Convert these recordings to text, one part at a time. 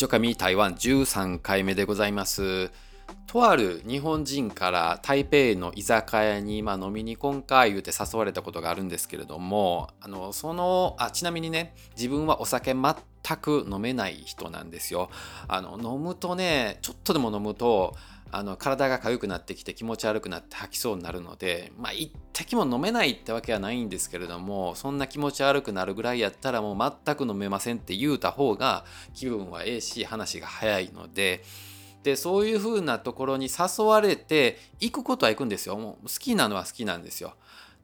ちょかみ台湾13回目でございます。とある日本人から台北の居酒屋に今飲みに今回言うて誘われたことがあるんですけれどもあのそのあちなみにね自分はお酒全く飲めない人なんですよ。あの飲むとねちょっとでも飲むとあの体が痒くなってきて気持ち悪くなって吐きそうになるのでまあ一滴も飲めないってわけはないんですけれどもそんな気持ち悪くなるぐらいやったらもう全く飲めませんって言うた方が気分はええし話が早いので。でそういう風なところに誘われて行くことは行くんですよ。もう好きなのは好きなんですよ。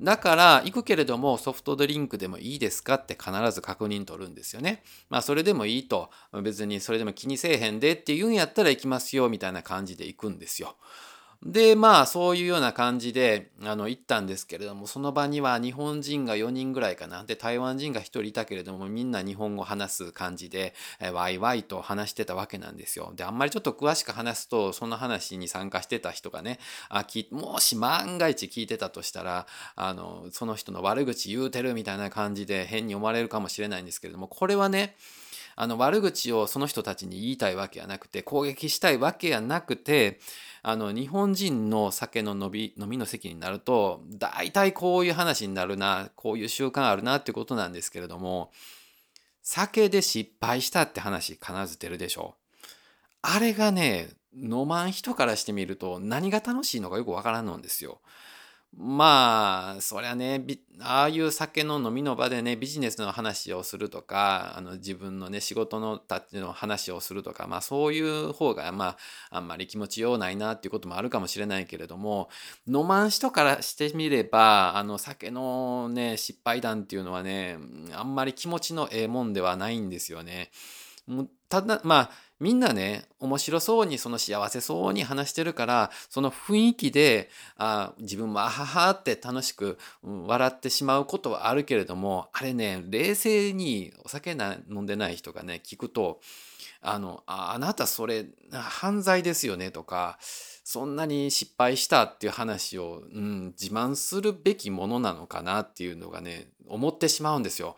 だから行くけれどもソフトドリンクでもいいですかって必ず確認取るんですよね。まあそれでもいいと別にそれでも気にせえへんでって言うんやったら行きますよみたいな感じで行くんですよ。でまあそういうような感じであの行ったんですけれどもその場には日本人が4人ぐらいかなで台湾人が1人いたけれどもみんな日本語話す感じで、えワイワイと話してたわけなんですよ。であんまりちょっと詳しく話すとその話に参加してた人がねあきもし万が一聞いてたとしたらあのその人の悪口言うてるみたいな感じで変に思われるかもしれないんですけれどもこれはねあの悪口をその人たちに言いたいわけやなくて攻撃したいわけやなくてあの日本人の酒の飲み飲みの席になると大体こういう話になるなこういう習慣あるなってことなんですけれども酒で失敗したって話必ず出るでしょうあれがね飲まん人からしてみると何が楽しいのかよくわからんのんですよ。まあそりゃねああいう酒の飲みの場でねビジネスの話をするとかあの自分のね仕事のたちの話をするとかまあそういう方がまああんまり気持ちようないなっていうこともあるかもしれないけれども飲まん人からしてみればあの酒のね失敗談っていうのはねあんまり気持ちのええもんではないんですよね。ただまあみんなね面白そうにその幸せそうに話してるからその雰囲気であ自分もあははって楽しく、笑ってしまうことはあるけれどもあれね冷静にお酒な飲んでない人がね聞くとあのああなたそれ犯罪ですよねとかそんなに失敗したっていう話を、うん、自慢するべきものなのかなっていうのがね思ってしまうんですよ。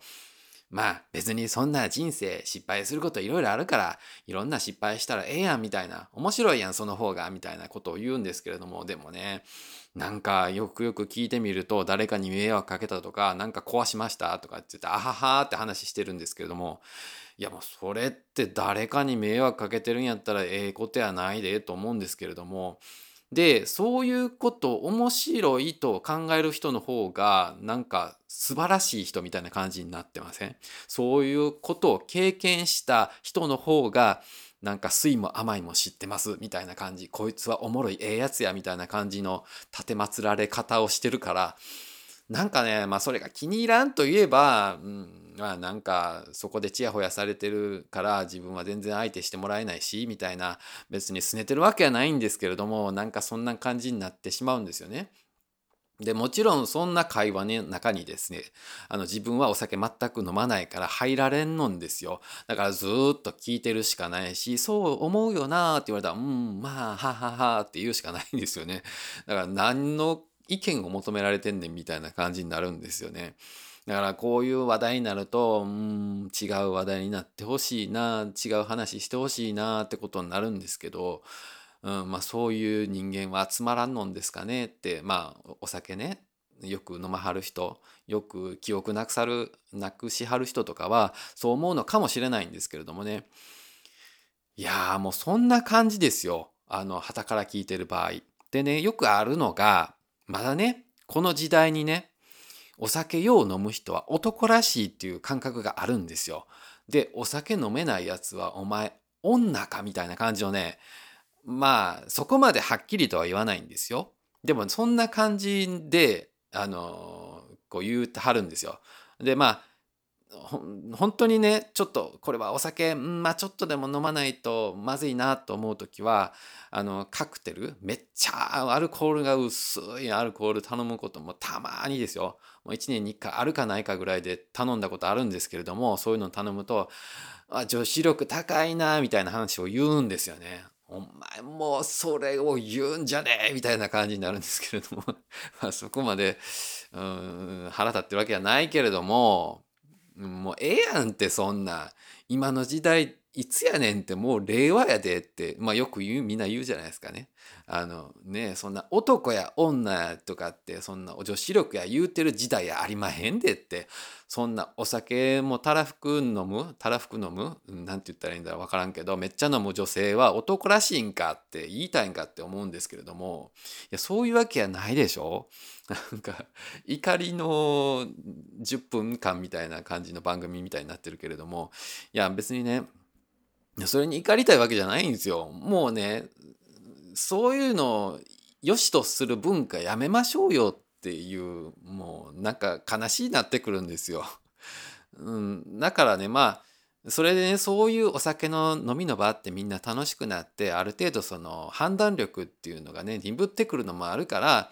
まあ別にそんな人生失敗することいろいろあるからいろんな失敗したらええやんみたいな面白いやんその方がみたいなことを言うんですけれどもでもねなんかよくよく聞いてみると誰かに迷惑かけたとかなんか壊しましたとかって言ってあははって話してるんですけれどもいやもうそれって誰かに迷惑かけてるんやったらええことやないでと思うんですけれどもでそういうこと面白いと考える人の方がなんか素晴らしい人みたいな感じになってません？そういうことを経験した人の方がなんか酸いも甘いも知ってますみたいな感じこいつはおもろいええやつやみたいな感じの立てまつられ方をしてるからなんかねまあそれが気に入らんといえば、うん、まあなんかそこでチヤホヤされてるから自分は全然相手してもらえないしみたいな別に拗ねてるわけはないんですけれどもなんかそんな感じになってしまうんですよね。でもちろんそんな会話の中にですねあの自分はお酒全く飲まないから入られんのんですよだからずっと聞いてるしかないしそう思うよなーって言われたらうんまあはははって言うしかないんですよねだから何の意見を求められてんねんみたいな感じになるんですよね。だからこういう話題になるとうん違う話題になってほしいな違う話してほしいなってことになるんですけど、うんまあ、そういう人間は集まらんのんですかねってまあお酒ねよく飲まはる人よく記憶なくさるなくしはる人とかはそう思うのかもしれないんですけれどもねいやもうそんな感じですよあの旗から聞いてる場合。でねよくあるのがまだねこの時代にねお酒よう飲む人は男らしいっていう感覚があるんですよ。でお酒飲めないやつはお前女かみたいな感じのねまあそこまではっきりとは言わないんですよ。でもそんな感じであのこう言うてはるんですよ。でまあ本当にねちょっとこれはお酒まあちょっとでも飲まないとまずいなと思う時はあのカクテルめっちゃアルコールが薄いアルコール頼むこともたまにですよもう1年に1回あるかないかぐらいで頼んだことあるんですけれどもそういうの頼むとあ女子力高いなみたいな話を言うんですよね。お前もうそれを言うんじゃねえみたいな感じになるんですけれども。まそこまでうん腹立ってるわけはないけれども。もうええやんってそんな。今の時代いつやねんってもう令和やでって、まあ、よく言うみんな言うじゃないですかね。あのねそんな男や女やとかってそんな女子力や言うてる時代やありまへんでってそんなお酒もたらふく飲むたらふく飲むなんて言ったらいいんだろう分からんけどめっちゃ飲む女性は男らしいんかって言いたいんかって思うんですけれどもいやそういうわけやないでしょ なんか怒りの10分間みたいな感じの番組みたいになってるけれどもいや別にねそれに怒りたいわけじゃないんですよ。もうねそういうのを良しとする文化やめましょうよっていうもうなんか悲しいなってくるんですよ。うん、だからねまあそれでねそういうお酒の飲みの場ってみんな楽しくなってある程度その判断力っていうのがね鈍ってくるのもあるから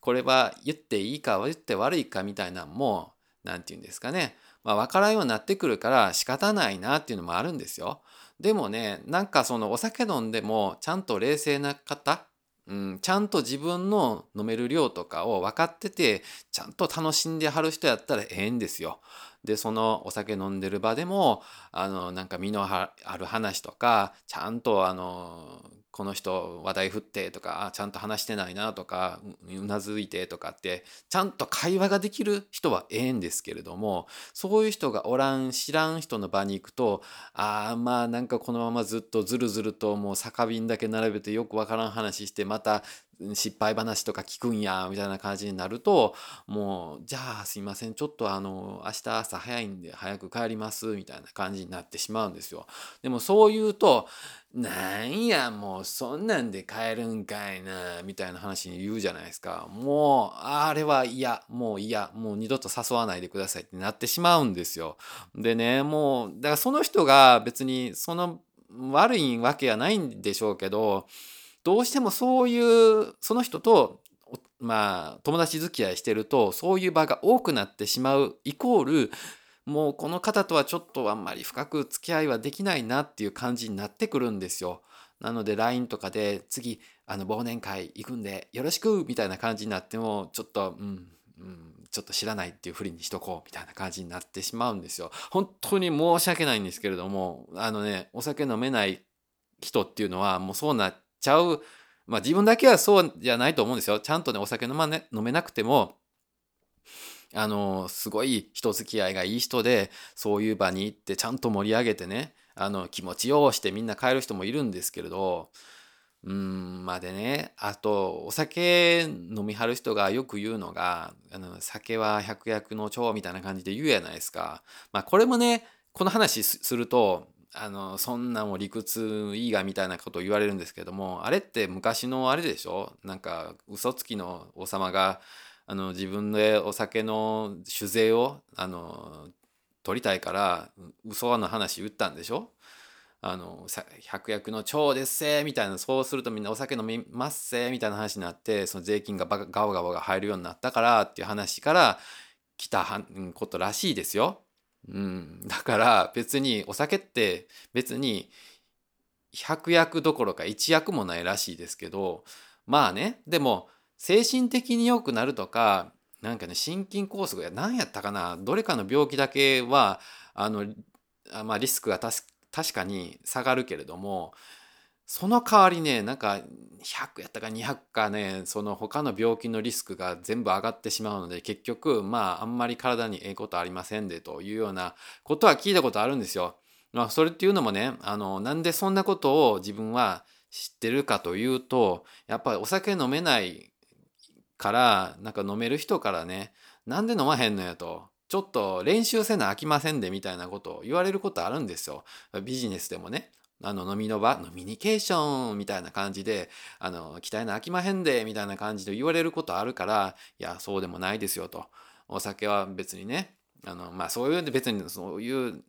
これは言っていいか言って悪いかみたいなのも何て言うんですかねまあ分からんようになってくるから仕方ないなっていうのもあるんですよ。でもねなんかそのお酒飲んでもちゃんと冷静な方うん、ちゃんと自分の飲める量とかを分かっててちゃんと楽しんではる人やったらええんですよ。でそのお酒飲んでる場でもあのなんか身のある話とかちゃんとあのこの人話題振ってとかちゃんと話してないなとかうなずいてとかってちゃんと会話ができる人はええんですけれどもそういう人がおらん知らん人の場に行くとああまあなんかこのままずっとずるずるともう酒瓶だけ並べてよくわからん話してまた失敗話とか聞くんやみたいな感じになるともうじゃあすいませんちょっとあの明日朝早いんで早く帰りますみたいな感じになってしまうんですよ。でもそう言うとなんやもうそんなんで帰るんかいなみたいな話に言うじゃないですか。もうあれは嫌もう嫌もう二度と誘わないでくださいってなってしまうんですよ。でねもうだからその人が別にその悪いわけはないんでしょうけどどうしてもそういうその人とまあ友達付き合いしてるとそういう場が多くなってしまうイコールもうこの方とはちょっとあんまり深く付き合いはできないなっていう感じになってくるんですよ。なので LINE とかで次あの忘年会行くんでよろしくみたいな感じになってもちょっとうんうんちょっと知らないっていうふりにしとこうみたいな感じになってしまうんですよ。本当に申し訳ないんですけれどもあのねお酒飲めない人っていうのはもうそうなっちゃう。まあ自分だけはそうじゃないと思うんですよ。ちゃんとね、お酒飲,、まね、飲めなくても、あの、すごい人付き合いがいい人で、そういう場に行ってちゃんと盛り上げてね、あの、気持ちようしてみんな帰る人もいるんですけれど、うん、まあでね、あと、お酒飲みはる人がよく言うのが、あの、酒は百薬の長みたいな感じで言うやないですか。まあ、これもね、この話すると、あのそんなも理屈いいがみたいなことを言われるんですけどもあれって昔のあれでしょ？なんか嘘つきの王様があの自分でお酒の酒税をあの取りたいから嘘の話言ったんでしょ？あの百薬の長ですせみたいなそうするとみんなお酒飲みますせみたいな話になってその税金がガワガワが入るようになったからっていう話から来たことらしいですよ。うん、だから別にお酒って別に100役どころか1役もないらしいですけどまあねでも精神的に良くなるとかなんかね心筋梗塞や何やったかなどれかの病気だけはあのまあリスクが確かに下がるけれどもその代わりねなんか100やったか200かねその他の病気のリスクが全部上がってしまうので結局まああんまり体にええことありませんでというようなことは聞いたことあるんですよ。まあ、それっていうのもねあのなんでそんなことを自分は知ってるかというとやっぱりお酒飲めないからなんか飲める人からねなんで飲まへんのやとちょっと練習せな飽きませんでみたいなことを言われることあるんですよ。ビジネスでもね。あの飲みの場ノミニケーションみたいな感じであの期待の飽きまへんでみたいな感じで言われることあるからいやそうでもないですよと。お酒は別にねあのまあそういう別にそういう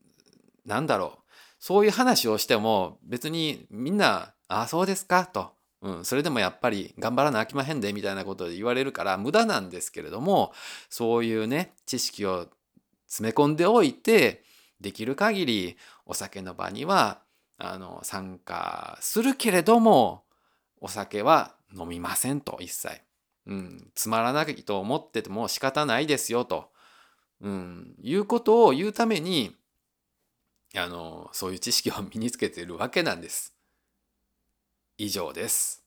なんだろう。そういう話をしても別にみんな「ああそうですか」と、うん、それでもやっぱり頑張らな飽きまへんでみたいなことで言われるから無駄なんですけれどもそういうね知識を詰め込んでおいてできる限りお酒の場にはあの参加するけれどもお酒は飲みませんと一切、うん、つまらないと思ってても仕方ないですよと、うん、いうことを言うためにあのそういう知識を身につけているわけなんです。以上です。